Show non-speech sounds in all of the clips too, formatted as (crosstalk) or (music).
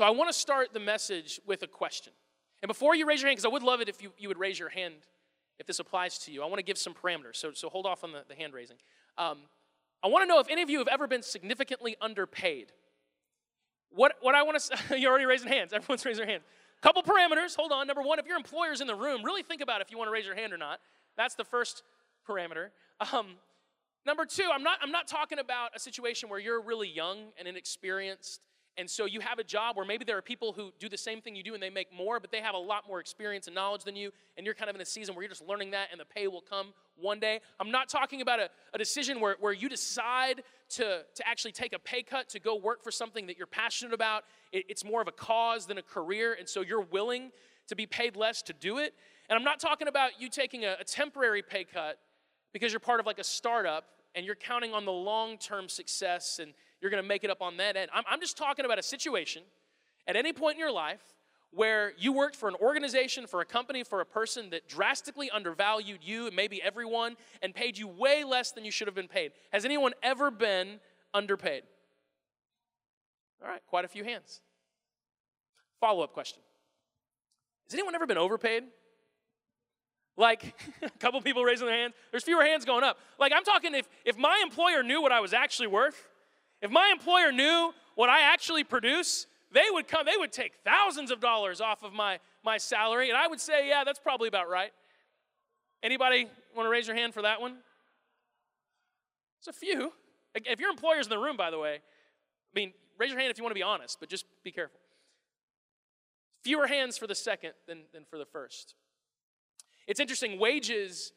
So I want to start the message with a question. And before you raise your hand, because I would love it if you, you would raise your hand if this applies to you, I want to give some parameters. So, so hold off on the, the hand raising. Um, I want to know if any of you have ever been significantly underpaid. What, what I want to say (laughs) you're already raising hands. Everyone's raising their hands. Couple parameters. Hold on. Number one, if your employer's in the room, really think about if you want to raise your hand or not. That's the first parameter. Um, number two, I'm not, I'm not talking about a situation where you're really young and inexperienced and so you have a job where maybe there are people who do the same thing you do and they make more, but they have a lot more experience and knowledge than you, and you're kind of in a season where you're just learning that and the pay will come one day. I'm not talking about a, a decision where, where you decide to, to actually take a pay cut to go work for something that you're passionate about. It, it's more of a cause than a career, and so you're willing to be paid less to do it. And I'm not talking about you taking a, a temporary pay cut because you're part of like a startup and you're counting on the long term success and you're going to make it up on that end. I'm, I'm just talking about a situation at any point in your life where you worked for an organization, for a company, for a person that drastically undervalued you and maybe everyone and paid you way less than you should have been paid. Has anyone ever been underpaid? All right, quite a few hands. Follow up question Has anyone ever been overpaid? Like (laughs) a couple people raising their hands. There's fewer hands going up. Like I'm talking if if my employer knew what I was actually worth, if my employer knew what I actually produce, they would come, they would take thousands of dollars off of my, my salary, and I would say, yeah, that's probably about right. Anybody want to raise your hand for that one? It's a few. If your employer's in the room, by the way, I mean, raise your hand if you want to be honest, but just be careful. Fewer hands for the second than, than for the first. It's interesting, wages,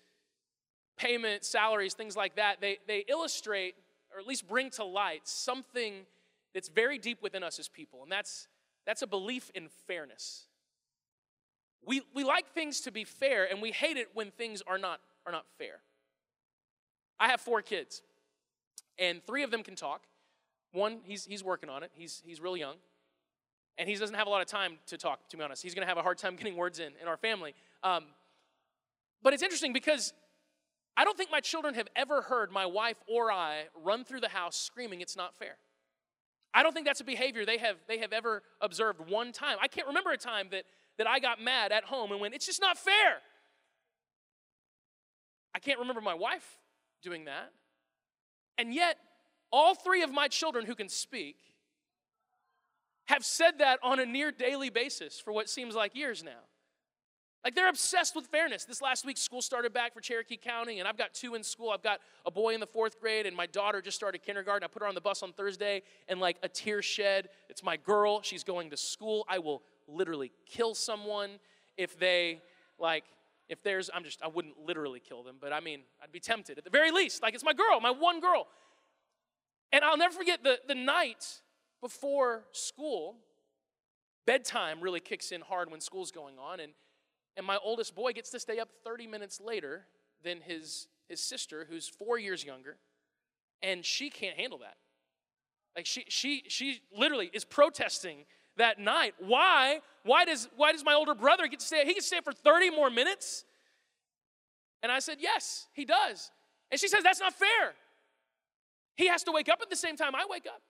payment, salaries, things like that, they, they illustrate or at least bring to light something that's very deep within us as people, and that's, that's a belief in fairness. We, we like things to be fair, and we hate it when things are not, are not fair. I have four kids, and three of them can talk. One, he's, he's working on it, he's, he's real young, and he doesn't have a lot of time to talk, to be honest. He's to have a hard time (laughs) getting words in in our family. Um, but it's interesting because I don't think my children have ever heard my wife or I run through the house screaming, it's not fair. I don't think that's a behavior they have, they have ever observed one time. I can't remember a time that, that I got mad at home and went, it's just not fair. I can't remember my wife doing that. And yet, all three of my children who can speak have said that on a near daily basis for what seems like years now. Like they're obsessed with fairness. This last week, school started back for Cherokee County, and I've got two in school. I've got a boy in the fourth grade, and my daughter just started kindergarten. I put her on the bus on Thursday, and like a tear shed. It's my girl. She's going to school. I will literally kill someone if they, like, if there's, I'm just, I wouldn't literally kill them, but I mean, I'd be tempted at the very least. Like, it's my girl, my one girl. And I'll never forget the, the night before school, bedtime really kicks in hard when school's going on, and and my oldest boy gets to stay up 30 minutes later than his, his sister, who's four years younger, and she can't handle that. Like she, she, she literally is protesting that night. Why? Why does, why does my older brother get to stay? He can stay for 30 more minutes? And I said, yes, he does. And she says, that's not fair. He has to wake up at the same time I wake up.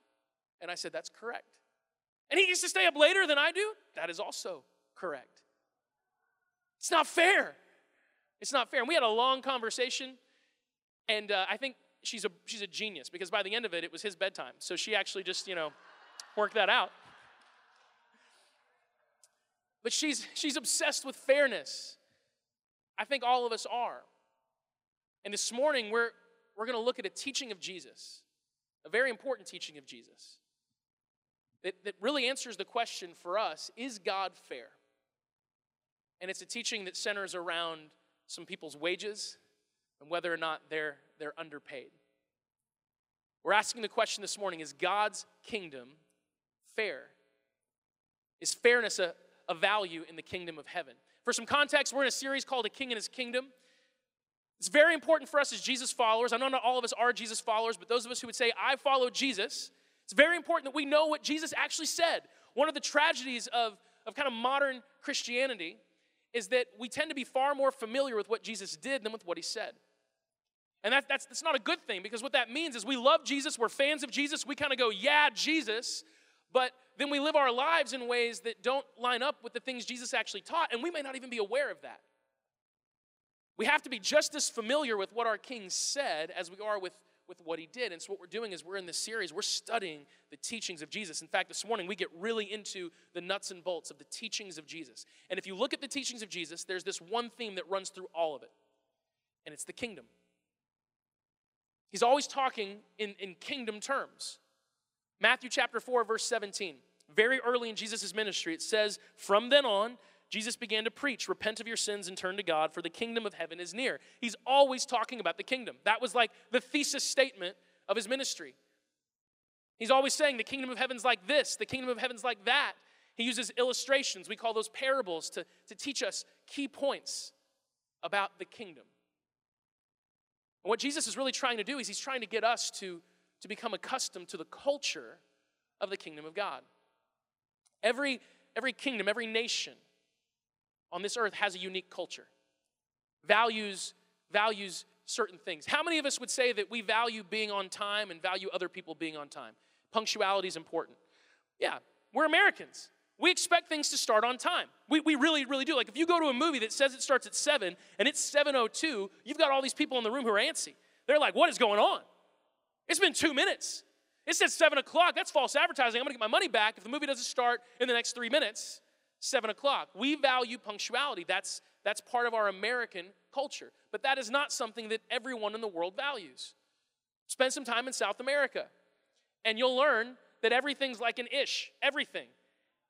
And I said, that's correct. And he gets to stay up later than I do? That is also correct. It's not fair. It's not fair. And we had a long conversation, and uh, I think she's a, she's a genius because by the end of it, it was his bedtime. So she actually just, you know, worked that out. But she's, she's obsessed with fairness. I think all of us are. And this morning, we're, we're going to look at a teaching of Jesus, a very important teaching of Jesus, that, that really answers the question for us is God fair? And it's a teaching that centers around some people's wages and whether or not they're, they're underpaid. We're asking the question this morning is God's kingdom fair? Is fairness a, a value in the kingdom of heaven? For some context, we're in a series called A King and His Kingdom. It's very important for us as Jesus followers. I know not all of us are Jesus followers, but those of us who would say, I follow Jesus, it's very important that we know what Jesus actually said. One of the tragedies of, of kind of modern Christianity is that we tend to be far more familiar with what Jesus did than with what he said. And that, that's, that's not a good thing because what that means is we love Jesus, we're fans of Jesus, we kind of go, yeah, Jesus, but then we live our lives in ways that don't line up with the things Jesus actually taught, and we may not even be aware of that. We have to be just as familiar with what our King said as we are with, with what he did. And so, what we're doing is we're in this series, we're studying the teachings of Jesus. In fact, this morning we get really into the nuts and bolts of the teachings of Jesus. And if you look at the teachings of Jesus, there's this one theme that runs through all of it, and it's the kingdom. He's always talking in, in kingdom terms. Matthew chapter 4, verse 17. Very early in Jesus' ministry, it says, From then on, Jesus began to preach, Repent of your sins and turn to God, for the kingdom of heaven is near. He's always talking about the kingdom. That was like the thesis statement of his ministry. He's always saying, The kingdom of heaven's like this, the kingdom of heaven's like that. He uses illustrations, we call those parables, to, to teach us key points about the kingdom. And what Jesus is really trying to do is he's trying to get us to, to become accustomed to the culture of the kingdom of God. Every, every kingdom, every nation on this earth has a unique culture, values, values certain things. How many of us would say that we value being on time and value other people being on time? Punctuality is important. Yeah, we're Americans. We expect things to start on time. We, we really, really do. Like if you go to a movie that says it starts at 7 and it's 7.02, you've got all these people in the room who are antsy. They're like, what is going on? It's been two minutes. It says 7 o'clock. That's false advertising. I'm going to get my money back if the movie doesn't start in the next three minutes, 7 o'clock. We value punctuality. That's, that's part of our American culture. But that is not something that everyone in the world values. Spend some time in South America, and you'll learn that everything's like an ish. Everything.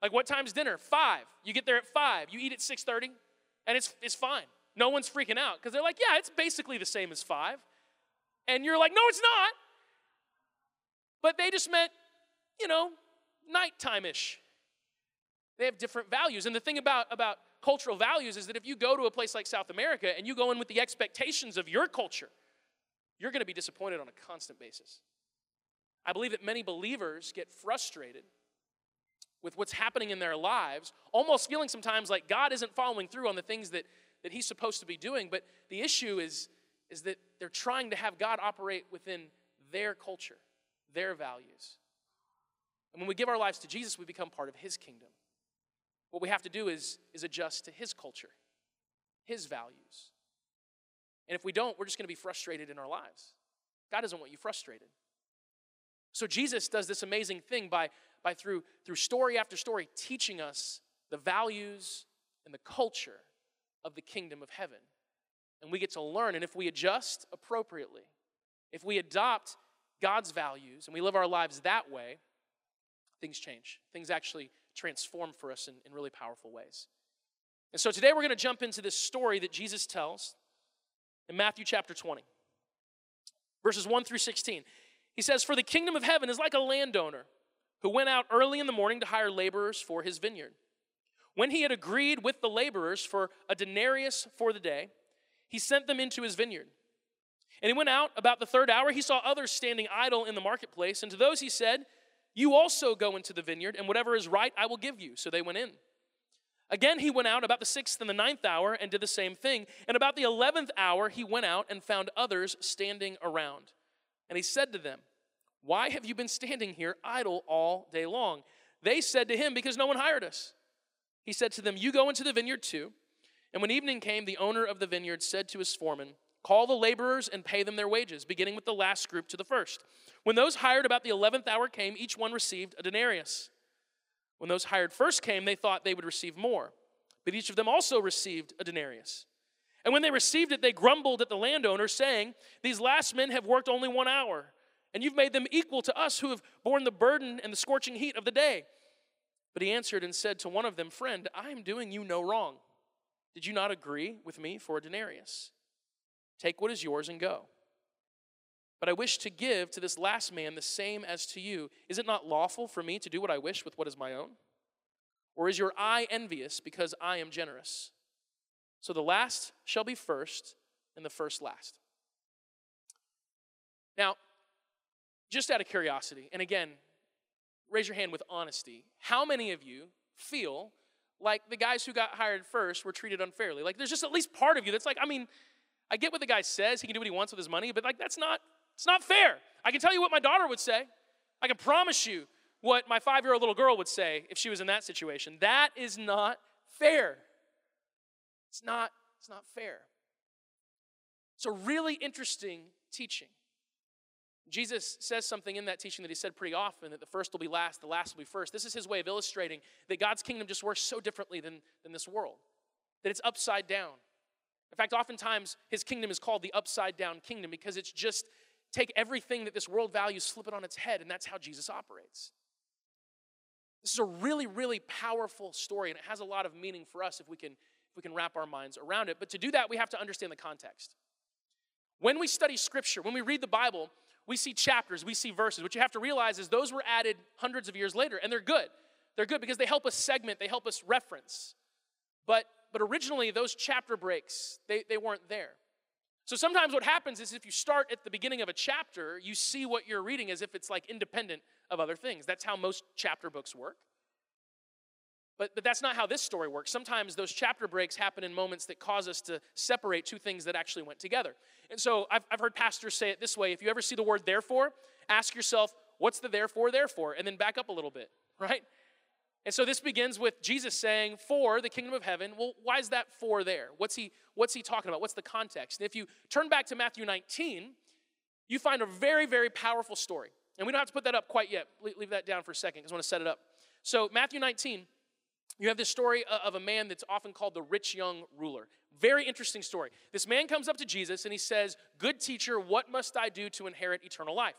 Like what time's dinner? Five. You get there at five. You eat at 6:30, and it's it's fine. No one's freaking out because they're like, yeah, it's basically the same as five. And you're like, no, it's not. But they just meant, you know, nighttime-ish. They have different values. And the thing about, about cultural values is that if you go to a place like South America and you go in with the expectations of your culture, you're going to be disappointed on a constant basis. I believe that many believers get frustrated with what's happening in their lives, almost feeling sometimes like God isn't following through on the things that, that He's supposed to be doing. But the issue is, is that they're trying to have God operate within their culture, their values. And when we give our lives to Jesus, we become part of His kingdom. What we have to do is, is adjust to His culture, His values. And if we don't, we're just going to be frustrated in our lives. God doesn't want you frustrated. So Jesus does this amazing thing by by through, through story after story teaching us the values and the culture of the kingdom of heaven. And we get to learn. And if we adjust appropriately, if we adopt God's values and we live our lives that way, things change. Things actually transform for us in, in really powerful ways. And so today we're going to jump into this story that Jesus tells in Matthew chapter 20, verses 1 through 16. He says, For the kingdom of heaven is like a landowner who went out early in the morning to hire laborers for his vineyard. When he had agreed with the laborers for a denarius for the day, he sent them into his vineyard. And he went out about the third hour. He saw others standing idle in the marketplace. And to those he said, You also go into the vineyard, and whatever is right I will give you. So they went in. Again, he went out about the sixth and the ninth hour and did the same thing. And about the eleventh hour, he went out and found others standing around. And he said to them, why have you been standing here idle all day long? They said to him, Because no one hired us. He said to them, You go into the vineyard too. And when evening came, the owner of the vineyard said to his foreman, Call the laborers and pay them their wages, beginning with the last group to the first. When those hired about the eleventh hour came, each one received a denarius. When those hired first came, they thought they would receive more. But each of them also received a denarius. And when they received it, they grumbled at the landowner, saying, These last men have worked only one hour and you've made them equal to us who have borne the burden and the scorching heat of the day. But he answered and said to one of them, Friend, I am doing you no wrong. Did you not agree with me for a denarius? Take what is yours and go. But I wish to give to this last man the same as to you. Is it not lawful for me to do what I wish with what is my own? Or is your eye envious because I am generous? So the last shall be first, and the first last. Now, just out of curiosity, and again, raise your hand with honesty. How many of you feel like the guys who got hired first were treated unfairly? Like there's just at least part of you that's like, I mean, I get what the guy says, he can do what he wants with his money, but like that's not it's not fair. I can tell you what my daughter would say. I can promise you what my five year old little girl would say if she was in that situation. That is not fair. It's not, it's not fair. It's a really interesting teaching. Jesus says something in that teaching that he said pretty often that the first will be last, the last will be first. This is his way of illustrating that God's kingdom just works so differently than, than this world, that it's upside down. In fact, oftentimes his kingdom is called the upside down kingdom because it's just take everything that this world values, flip it on its head, and that's how Jesus operates. This is a really, really powerful story, and it has a lot of meaning for us if we can, if we can wrap our minds around it. But to do that, we have to understand the context. When we study scripture, when we read the Bible, we see chapters, we see verses. What you have to realize is those were added hundreds of years later, and they're good. They're good because they help us segment, they help us reference. But, but originally, those chapter breaks, they, they weren't there. So sometimes what happens is if you start at the beginning of a chapter, you see what you're reading as if it's like independent of other things. That's how most chapter books work. But, but that's not how this story works. Sometimes those chapter breaks happen in moments that cause us to separate two things that actually went together. And so I've, I've heard pastors say it this way if you ever see the word therefore, ask yourself, what's the therefore, therefore? And then back up a little bit, (laughs) right? And so this begins with Jesus saying, for the kingdom of heaven. Well, why is that for there? What's he, what's he talking about? What's the context? And if you turn back to Matthew 19, you find a very, very powerful story. And we don't have to put that up quite yet. Leave that down for a second because I want to set it up. So, Matthew 19, you have this story of a man that's often called the rich young ruler. Very interesting story. This man comes up to Jesus and he says, Good teacher, what must I do to inherit eternal life?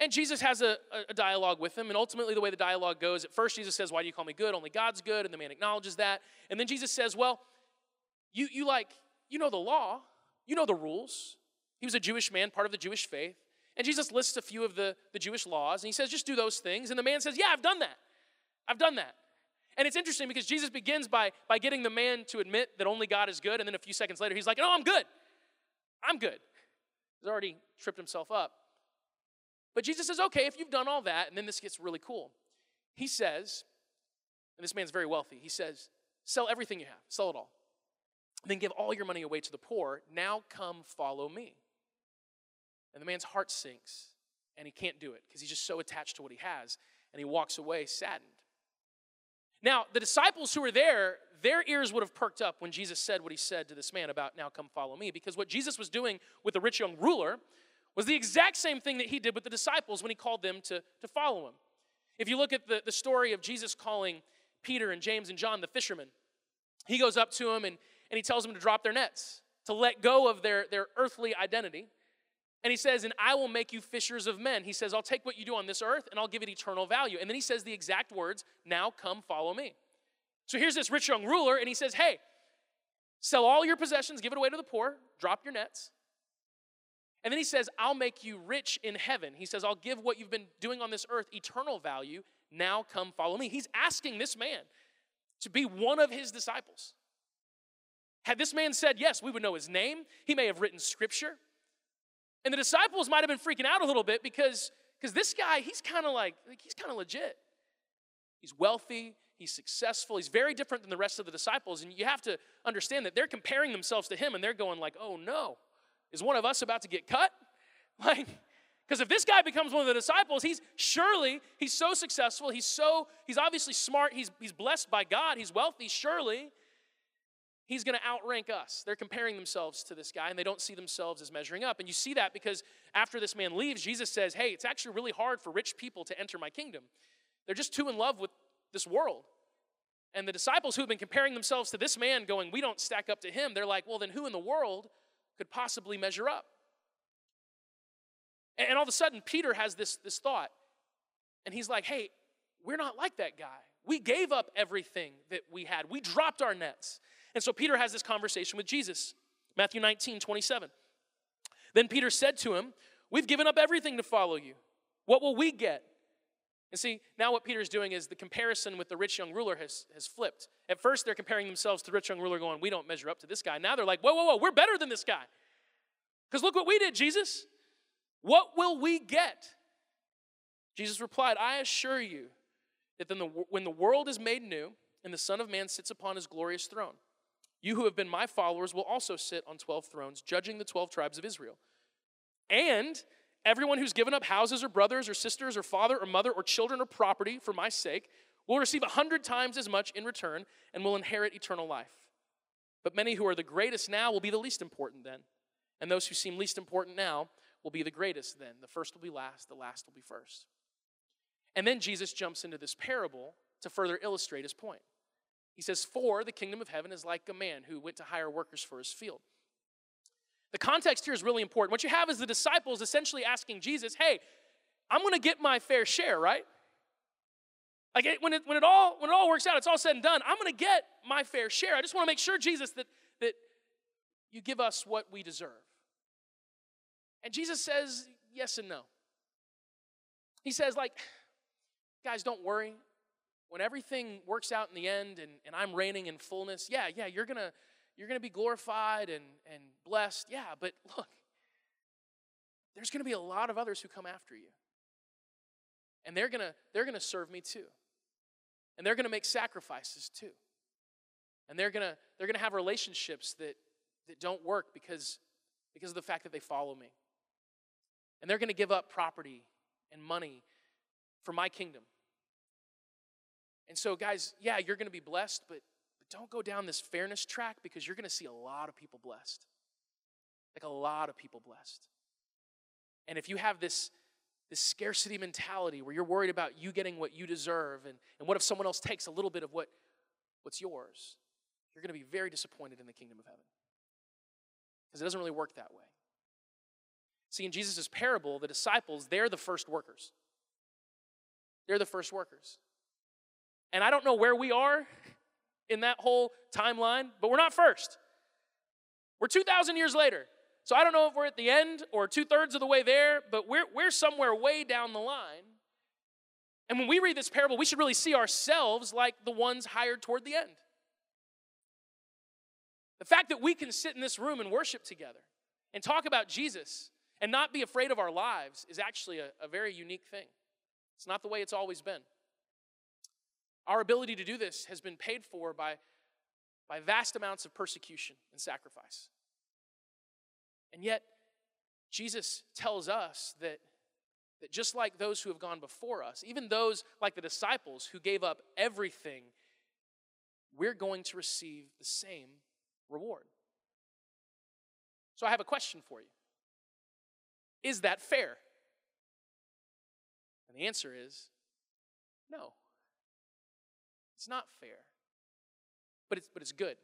And Jesus has a, a, dialogue with him. And ultimately, the way the dialogue goes, at first, Jesus says, Why do you call me good? Only God's good. And the man acknowledges that. And then Jesus says, Well, you, you like, you know the law, you know the rules. He was a Jewish man, part of the Jewish faith. And Jesus lists a few of the, the Jewish laws. And he says, Just do those things. And the man says, Yeah, I've done that. I've done that. And it's interesting because Jesus begins by, by getting the man to admit that only God is good. And then a few seconds later, he's like, No, I'm good. I'm good. He's already tripped himself up. But Jesus says, okay, if you've done all that, and then this gets really cool. He says, and this man's very wealthy, he says, sell everything you have, sell it all. Then give all your money away to the poor. Now come follow me. And the man's heart sinks, and he can't do it because he's just so attached to what he has, and he walks away saddened. Now, the disciples who were there, their ears would have perked up when Jesus said what he said to this man about, now come follow me, because what Jesus was doing with the rich young ruler was the exact same thing that he did with the disciples when he called them to, to follow him. If you look at the, the story of Jesus calling Peter and James and John, the fishermen, he goes up to them and, and he tells them to drop their nets, to let go of their, their earthly identity. And he says, And I will make you fishers of men. He says, I'll take what you do on this earth and I'll give it eternal value. And then he says the exact words, Now come follow me. So here's this rich young ruler, and he says, Hey, sell all your possessions, give it away to the poor, drop your nets, and then he says, I'll make you rich in heaven. He says, I'll give what you've been doing on this earth eternal value. Now come follow me. He's asking this man to be one of his disciples. Had this man said yes, we would know his name. He may have written scripture. And the disciples might have been freaking out a little bit because because this guy, he's kind of like, like he's kind of legit. He's wealthy, he's successful, he's very different than the rest of the disciples. And you have to understand that they're comparing themselves to him and they're going like, oh no. Is one of us about to get cut? (laughs) Like, because if this guy becomes one of the disciples, he's surely, he's so successful, he's so, he's obviously smart, he's, he's blessed by God, he's wealthy, surely he's going to outrank us. They're comparing themselves to this guy and they don't see themselves as measuring up. And you see that because after this man leaves, Jesus says, Hey, it's actually really hard for rich people to enter my kingdom. They're just too in love with this world. And the disciples who have been comparing themselves to this man, going, We don't stack up to him, they're like, Well, then who in the world could possibly measure up. And all of a sudden, Peter has this, this thought. And he's like, hey, we're not like that guy. We gave up everything that we had, we dropped our nets. And so Peter has this conversation with Jesus. Matthew 19, 27. Then Peter said to him, We've given up everything to follow you. What will we get? And see, now what Peter's doing is the comparison with the rich young ruler has, has flipped. At first, they're comparing themselves to the rich young ruler, going, We don't measure up to this guy. Now they're like, Whoa, whoa, whoa, we're better than this guy. Because look what we did, Jesus. What will we get? Jesus replied, I assure you that the, when the world is made new and the Son of Man sits upon his glorious throne, you who have been my followers will also sit on 12 thrones, judging the 12 tribes of Israel. And Everyone who's given up houses or brothers or sisters or father or mother or children or property for my sake will receive a hundred times as much in return and will inherit eternal life. But many who are the greatest now will be the least important then. And those who seem least important now will be the greatest then. The first will be last, the last will be first. And then Jesus jumps into this parable to further illustrate his point. He says, For the kingdom of heaven is like a man who went to hire workers for his field. The context here is really important. What you have is the disciples essentially asking Jesus, Hey, I'm going to get my fair share, right? Like when, it, when, it all, when it all works out, it's all said and done, I'm going to get my fair share. I just want to make sure, Jesus, that, that you give us what we deserve. And Jesus says yes and no. He says, like, guys, don't worry. When everything works out in the end and, and I'm reigning in fullness, yeah, yeah, you're gonna you're gonna be glorified and, and blessed. Yeah, but (laughs) look, there's gonna be a lot of others who come after you. And they're gonna they're gonna serve me too. And they're gonna make sacrifices too. And they're gonna they're gonna have relationships that that don't work because because of the fact that they follow me. And they're going to give up property and money for my kingdom. And so, guys, yeah, you're going to be blessed, but don't go down this fairness track because you're going to see a lot of people blessed. Like a lot of people blessed. And if you have this, this scarcity mentality where you're worried about you getting what you deserve, and, and what if someone else takes a little bit of what, what's yours, you're going to be very disappointed in the kingdom of heaven. Because it doesn't really work that way. See, in Jesus' parable, the disciples, they're the first workers. They're the first workers. And I don't know where we are in that whole timeline, but we're not first. We're 2,000 years later. So I don't know if we're at the end or two thirds of the way there, but we're, we're somewhere way down the line. And when we read this parable, we should really see ourselves like the ones hired toward the end. The fact that we can sit in this room and worship together and talk about Jesus and not be afraid of our lives is actually a, a very unique thing. It's not the way it's always been. Our ability to do this has been paid for by, by vast amounts of persecution and sacrifice. And yet, Jesus tells us that, that just like those who have gone before us, even those like the disciples who gave up everything, we're going to receive the same reward. So I have a question for you. Is that fair? And the answer is no. It's not fair. But it's, but it's good.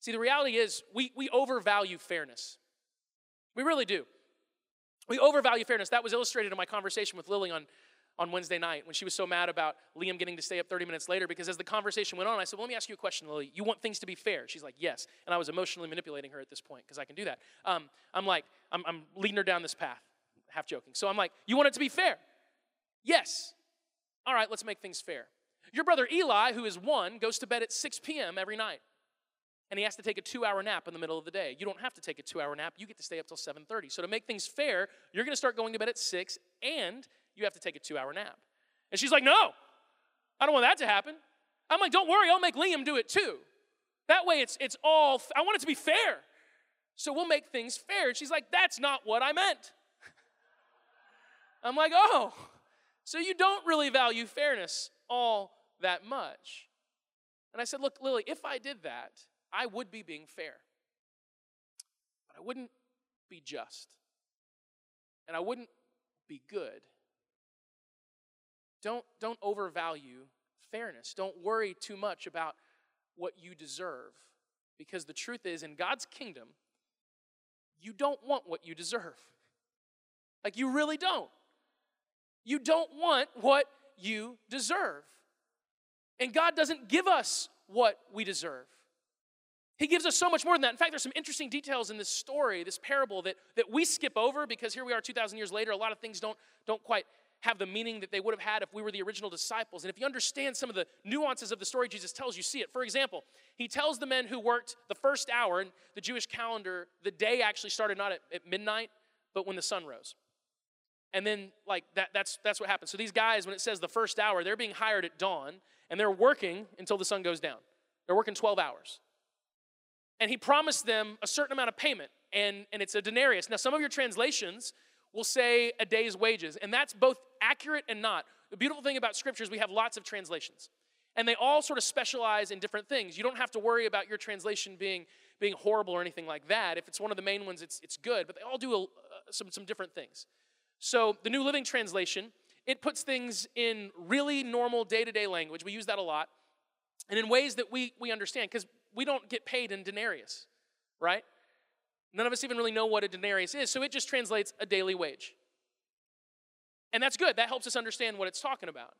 See, the reality is we, we overvalue fairness. We really do. We overvalue fairness. That was illustrated in my conversation with Lily on, on Wednesday night when she was so mad about Liam getting to stay up 30 minutes later because as the conversation went on, I said, well, let me ask you a question, Lily. You want things to be fair? She's like, yes. And I was emotionally manipulating her at this point because I can do that. Um, I'm like, I'm, I'm leading her down this path, half joking. So I'm like, you want it to be fair? Yes. All right, let's make things fair. Your brother Eli, who is one, goes to bed at 6 p.m. every night. And he has to take a two-hour nap in the middle of the day. You don't have to take a two-hour nap. You get to stay up till 7:30. So to make things fair, you're going to start going to bed at 6 and you have to take a two hour nap. And she's like, No, I don't want that to happen. I'm like, Don't worry, I'll make Liam do it too. That way it's, it's all, I want it to be fair. So we'll make things fair. And she's like, That's not what I meant. (laughs) I'm like, Oh, so you don't really value fairness all that much. And I said, Look, Lily, if I did that, I would be being fair. But I wouldn't be just. And I wouldn't be good. Don't, don't overvalue fairness. Don't worry too much about what you deserve. Because the truth is, in God's kingdom, you don't want what you deserve. Like, you really don't. You don't want what you deserve. And God doesn't give us what we deserve. He gives us so much more than that. In fact, there's some interesting details in this story, this parable, that, that we skip over because here we are 2,000 years later. A lot of things don't, don't quite have the meaning that they would have had if we were the original disciples. And if you understand some of the nuances of the story Jesus tells, you see it. For example, he tells the men who worked the first hour, in the Jewish calendar, the day actually started not at, at midnight, but when the sun rose. And then, like, that, that's, that's what happens. So these guys, when it says the first hour, they're being hired at dawn, and they're working until the sun goes down. They're working 12 hours. And he promised them a certain amount of payment and, and it's a denarius. Now, some of your translations will say a day's wages, and that's both accurate and not. The beautiful thing about scripture is we have lots of translations, and they all sort of specialize in different things. You don't have to worry about your translation being, being horrible or anything like that. If it's one of the main ones, it's, it's good, but they all do a, some, some different things. So, the New Living Translation, it puts things in really normal day to day language. We use that a lot, and in ways that we, we understand, because we don't get paid in denarius, right? None of us even really know what a denarius is, so it just translates a daily wage. And that's good. That helps us understand what it's talking about.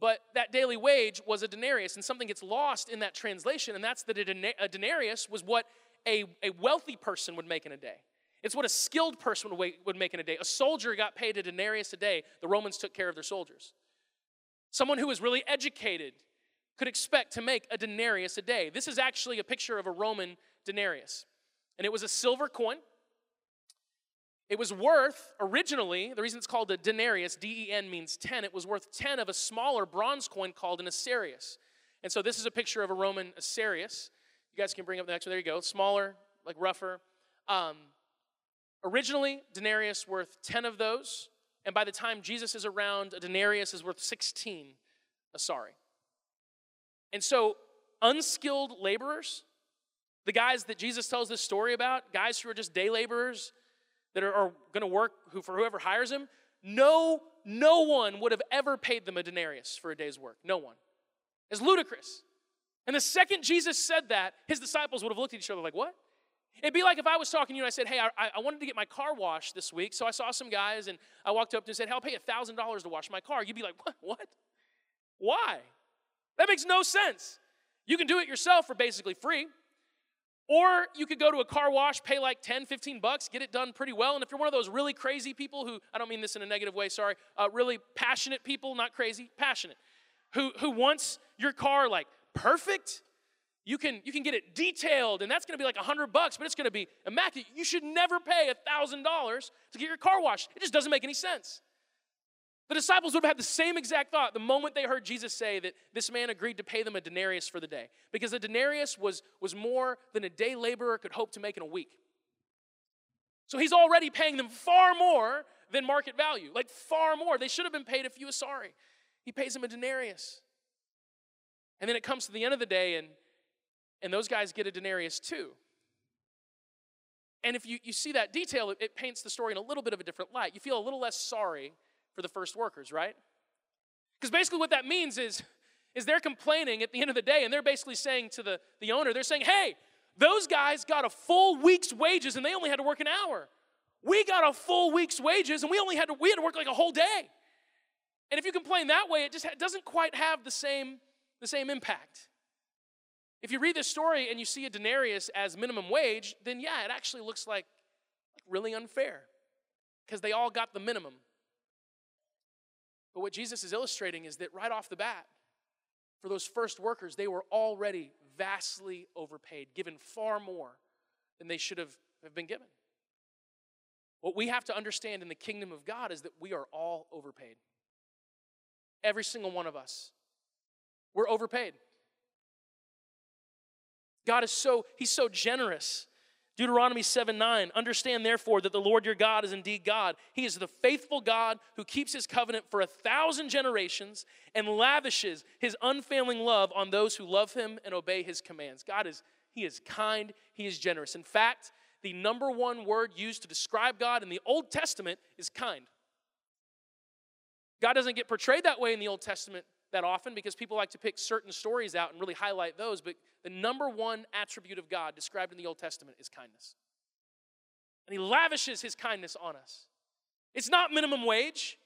But that daily wage was a denarius, and something gets lost in that translation, and that's that a denarius was what a, a wealthy person would make in a day. It's what a skilled person would, make in a day. A soldier got paid a denarius a day. The Romans took care of their soldiers. Someone who was really educated could expect to make a denarius a day. This is actually a picture of a Roman denarius. And it was a silver coin. It was worth, originally, the reason it's called a denarius, D E N means 10, it was worth 10 of a smaller bronze coin called an assarius. And so this is a picture of a Roman assarius. You guys can bring up the next one. There you go. Smaller, like rougher. Um, originally, denarius worth 10 of those. And by the time Jesus is around, a denarius is worth 16 assari. And so, unskilled laborers, the guys that Jesus tells this story about, guys who are just day laborers that are, are going to work who, for whoever hires them, no, no one would have ever paid them a denarius for a day's work. No one. It's ludicrous. And the second Jesus said that, his disciples would have looked at each other like, what? It'd be like if I was talking to you and I said, hey, I, I wanted to get my car washed this week. So I saw some guys and I walked up to them and said, hey, I'll pay $1,000 to wash my car. You'd be like, what? What? Why? That makes no sense. You can do it yourself for basically free. Or you could go to a car wash, pay like 10, 15 bucks, get it done pretty well. And if you're one of those really crazy people who, I don't mean this in a negative way, sorry, uh, really passionate people, not crazy, passionate, who, who wants your car like perfect, you can, you can get it detailed, and that's gonna be like a 100 bucks, but it's gonna be immaculate. You should never pay a $1,000 to get your car washed. It just doesn't make any sense. The disciples would have had the same exact thought the moment they heard Jesus say that this man agreed to pay them a denarius for the day. Because a denarius was, was more than a day laborer could hope to make in a week. So he's already paying them far more than market value, like far more. They should have been paid a few assari. He pays them a denarius. And then it comes to the end of the day, and, and those guys get a denarius too. And if you, you see that detail, it, it paints the story in a little bit of a different light. You feel a little less sorry for the first workers, right? Because basically what that means is, is they're complaining at the end of the day, and they're basically saying to the, the owner, they're saying, hey, those guys got a full week's wages and they only had to work an hour. We got a full week's wages and we only had to, we had to work like a whole day. And if you complain that way, it just doesn't quite have the same, the same impact. If you read this story and you see a denarius as minimum wage, then yeah, it actually looks like really unfair because they all got the minimum. But what Jesus is illustrating is that right off the bat, for those first workers, they were already vastly overpaid, given far more than they should have, have been given. What we have to understand in the kingdom of God is that we are all overpaid. Every single one of us. We're overpaid. God is so, He's so generous Deuteronomy 7 9, understand therefore that the Lord your God is indeed God. He is the faithful God who keeps his covenant for a thousand generations and lavishes his unfailing love on those who love him and obey his commands. God is, he is kind, he is generous. In fact, the number one word used to describe God in the Old Testament is kind. God doesn't get portrayed that way in the Old Testament that often because people like to pick certain stories out and really highlight those, but the number one attribute of God described in the Old Testament is kindness. And He lavishes His kindness on us. It's not minimum wage.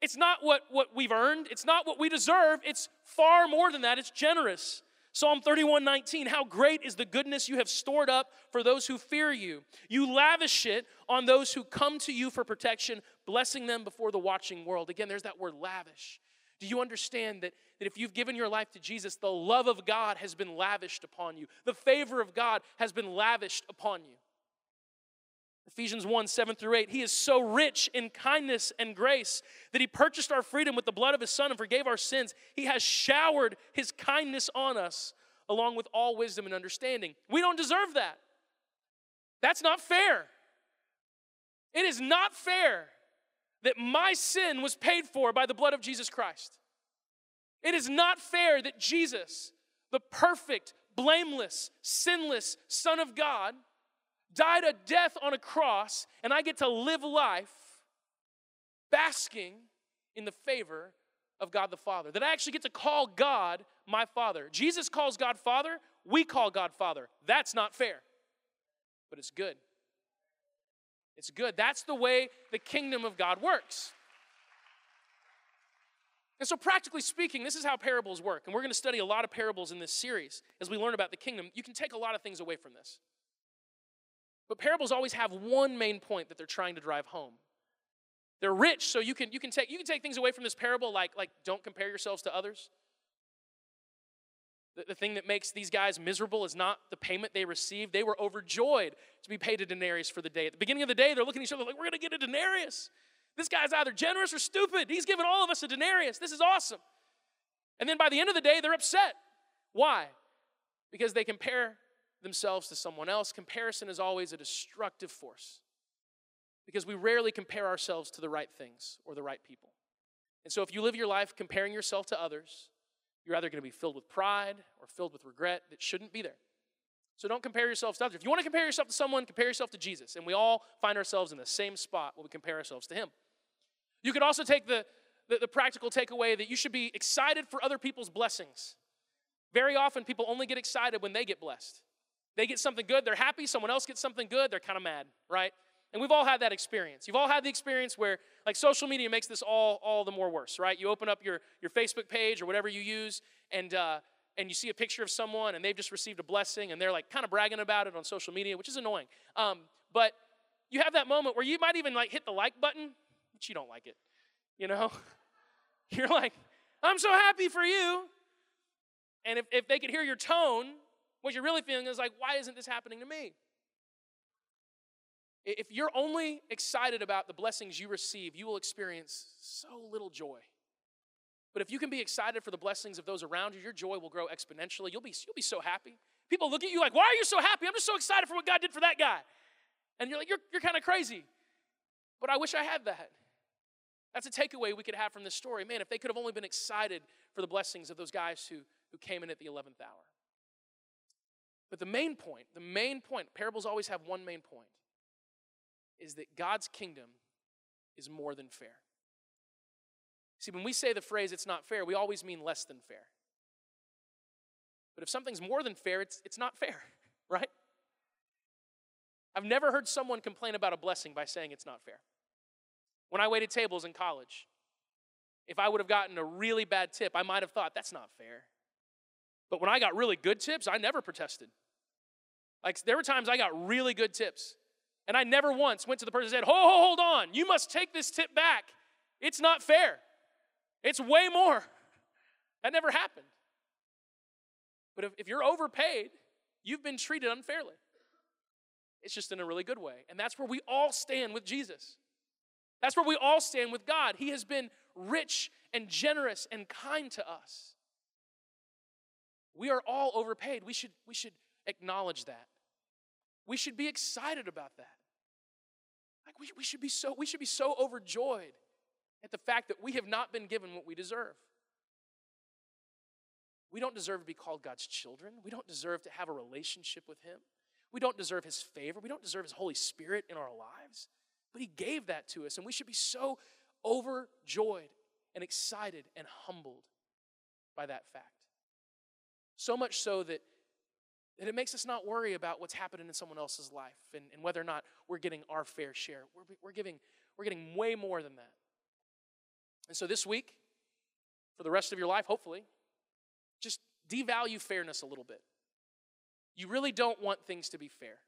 It's not what, what we've earned. It's not what we deserve. It's far more than that. It's generous. Psalm 31 19, how great is the goodness you have stored up for those who fear you. You lavish it on those who come to you for protection, blessing them before the watching world. Again, there's that word lavish. Do you understand that, that if you've given your life to Jesus, the love of God has been lavished upon you? The favor of God has been lavished upon you. Ephesians 1 7 through 8. He is so rich in kindness and grace that He purchased our freedom with the blood of His Son and forgave our sins. He has showered His kindness on us along with all wisdom and understanding. We don't deserve that. That's not fair. It is not fair that my sin was paid for by the blood of Jesus Christ. It is not fair that Jesus, the perfect, blameless, sinless Son of God, died a death on a cross, and I get to live life basking in the favor of God the Father. That I actually get to call God my Father. Jesus calls God Father, we call God Father. That's not fair, but it's good. It's good. That's the way the kingdom of God works. And so, practically speaking, this is how parables work. And we're going to study a lot of parables in this series as we learn about the kingdom. You can take a lot of things away from this. But parables always have one main point that they're trying to drive home. They're rich, so you can, you can, take, you can take things away from this parable like, like don't compare yourselves to others. The, thing that makes these guys miserable is not the payment they received. They were overjoyed to be paid a denarius for the day. At the beginning of the day, they're looking at each other like, we're going to get a denarius. This guy's either generous or stupid. He's giving all of us a denarius. This is awesome. And then by the end of the day, they're upset. Why? Because they compare themselves to someone else. Comparison is always a destructive force because we rarely compare ourselves to the right things or the right people. And so if you live your life comparing yourself to others, you're either going to be filled with pride or filled with regret that shouldn't be there. So don't compare yourself to others. If you want to compare yourself to someone, compare yourself to Jesus. And we all find ourselves in the same spot when we compare ourselves to him. You could also take the, the, the practical takeaway that you should be excited for other people's blessings. Very often, people only get excited when they get blessed. They get something good, they're happy. Someone else gets something good, they're kind of mad, right? And we've all had that experience. You've all had the experience where, like, social media makes this all, all the more worse, right? You open up your, your Facebook page or whatever you use, and, uh, and you see a picture of someone, and they've just received a blessing, and they're, like, kind of bragging about it on social media, which is annoying. Um, but you have that moment where you might even, like, hit the like button, but you don't like it, you know? (laughs) You're like, I'm so happy for you. And if, if they could hear your tone, what you're really feeling is like, why isn't this happening to me? If you're only excited about the blessings you receive, you will experience so little joy. But if you can be excited for the blessings of those around you, your joy will grow exponentially. You'll be, you'll be so happy. People look at you like, why are you so happy? I'm just so excited for what God did for that guy. And you're like, you're, you're kind of crazy. But I wish I had that. That's a takeaway we could have from this story. Man, if they could have only been excited for the blessings of those guys who, who came in at the 11th hour. But the main point, the main point, parables always have one main point, is that God's kingdom is more than fair. See, when we say the phrase it's not fair, we always mean less than fair. But if something's more than fair, it's, it's not fair, (laughs) right? I've never heard someone complain about a blessing by saying it's not fair. When I waited tables in college, if I would have gotten a really bad tip, I might have thought, that's not fair. But when I got really good tips, I never protested. Like there were times I got really good tips, and I never once went to the person and said, "Ho, ho, hold on! You must take this tip back. It's not fair. It's way more." (laughs) That never happened. But if, if you're overpaid, you've been treated unfairly. It's just in a really good way. And that's where we all stand with Jesus. That's where we all stand with God. He has been rich and generous and kind to us. We are all overpaid. We should, we should acknowledge that. We should be excited about that. We, we, should be so, we should be so overjoyed at the fact that we have not been given what we deserve. We don't deserve to be called God's children. We don't deserve to have a relationship with Him. We don't deserve His favor. We don't deserve His Holy Spirit in our lives. But He gave that to us, and we should be so overjoyed and excited and humbled by that fact. So much so that, that it makes us not worry about what's happening in someone else's life and, and whether or not we're getting our fair share. We're, we're, giving, we're getting way more than that. And so this week, for the rest of your life, hopefully, just devalue fairness a little bit. You really don't want things to be fair.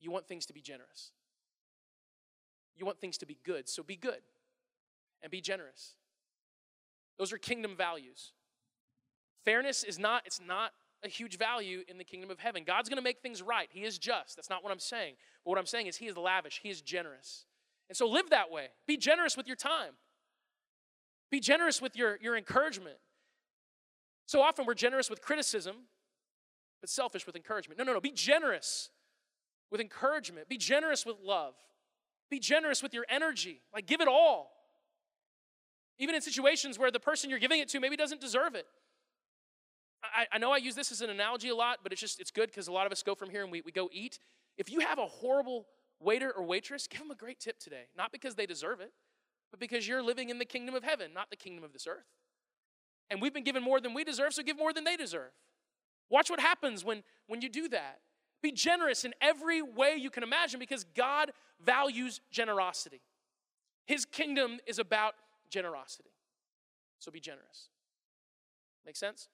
You want things to be generous. You want things to be good, so be good and be generous. Those are kingdom values. Fairness is not, it's not a huge value in the kingdom of heaven. God's going to make things right. He is just. That's not what I'm saying. But what I'm saying is He is lavish, He is generous. And so live that way. Be generous with your time, be generous with your, your encouragement. So often we're generous with criticism, but selfish with encouragement. No, no, no. Be generous with encouragement. Be generous with love. Be generous with your energy. Like, give it all. Even in situations where the person you're giving it to maybe doesn't deserve it. I, I know I use this as an analogy a lot, but it's just, it's good because a lot of us go from here and we, we go eat. If you have a horrible waiter or waitress, give them a great tip today. Not because they deserve it, but because you're living in the kingdom of heaven, not the kingdom of this earth. And we've been given more than we deserve, so give more than they deserve. Watch what happens when, when you do that. Be generous in every way you can imagine because God values generosity. His kingdom is about generosity. So be generous. Make sense?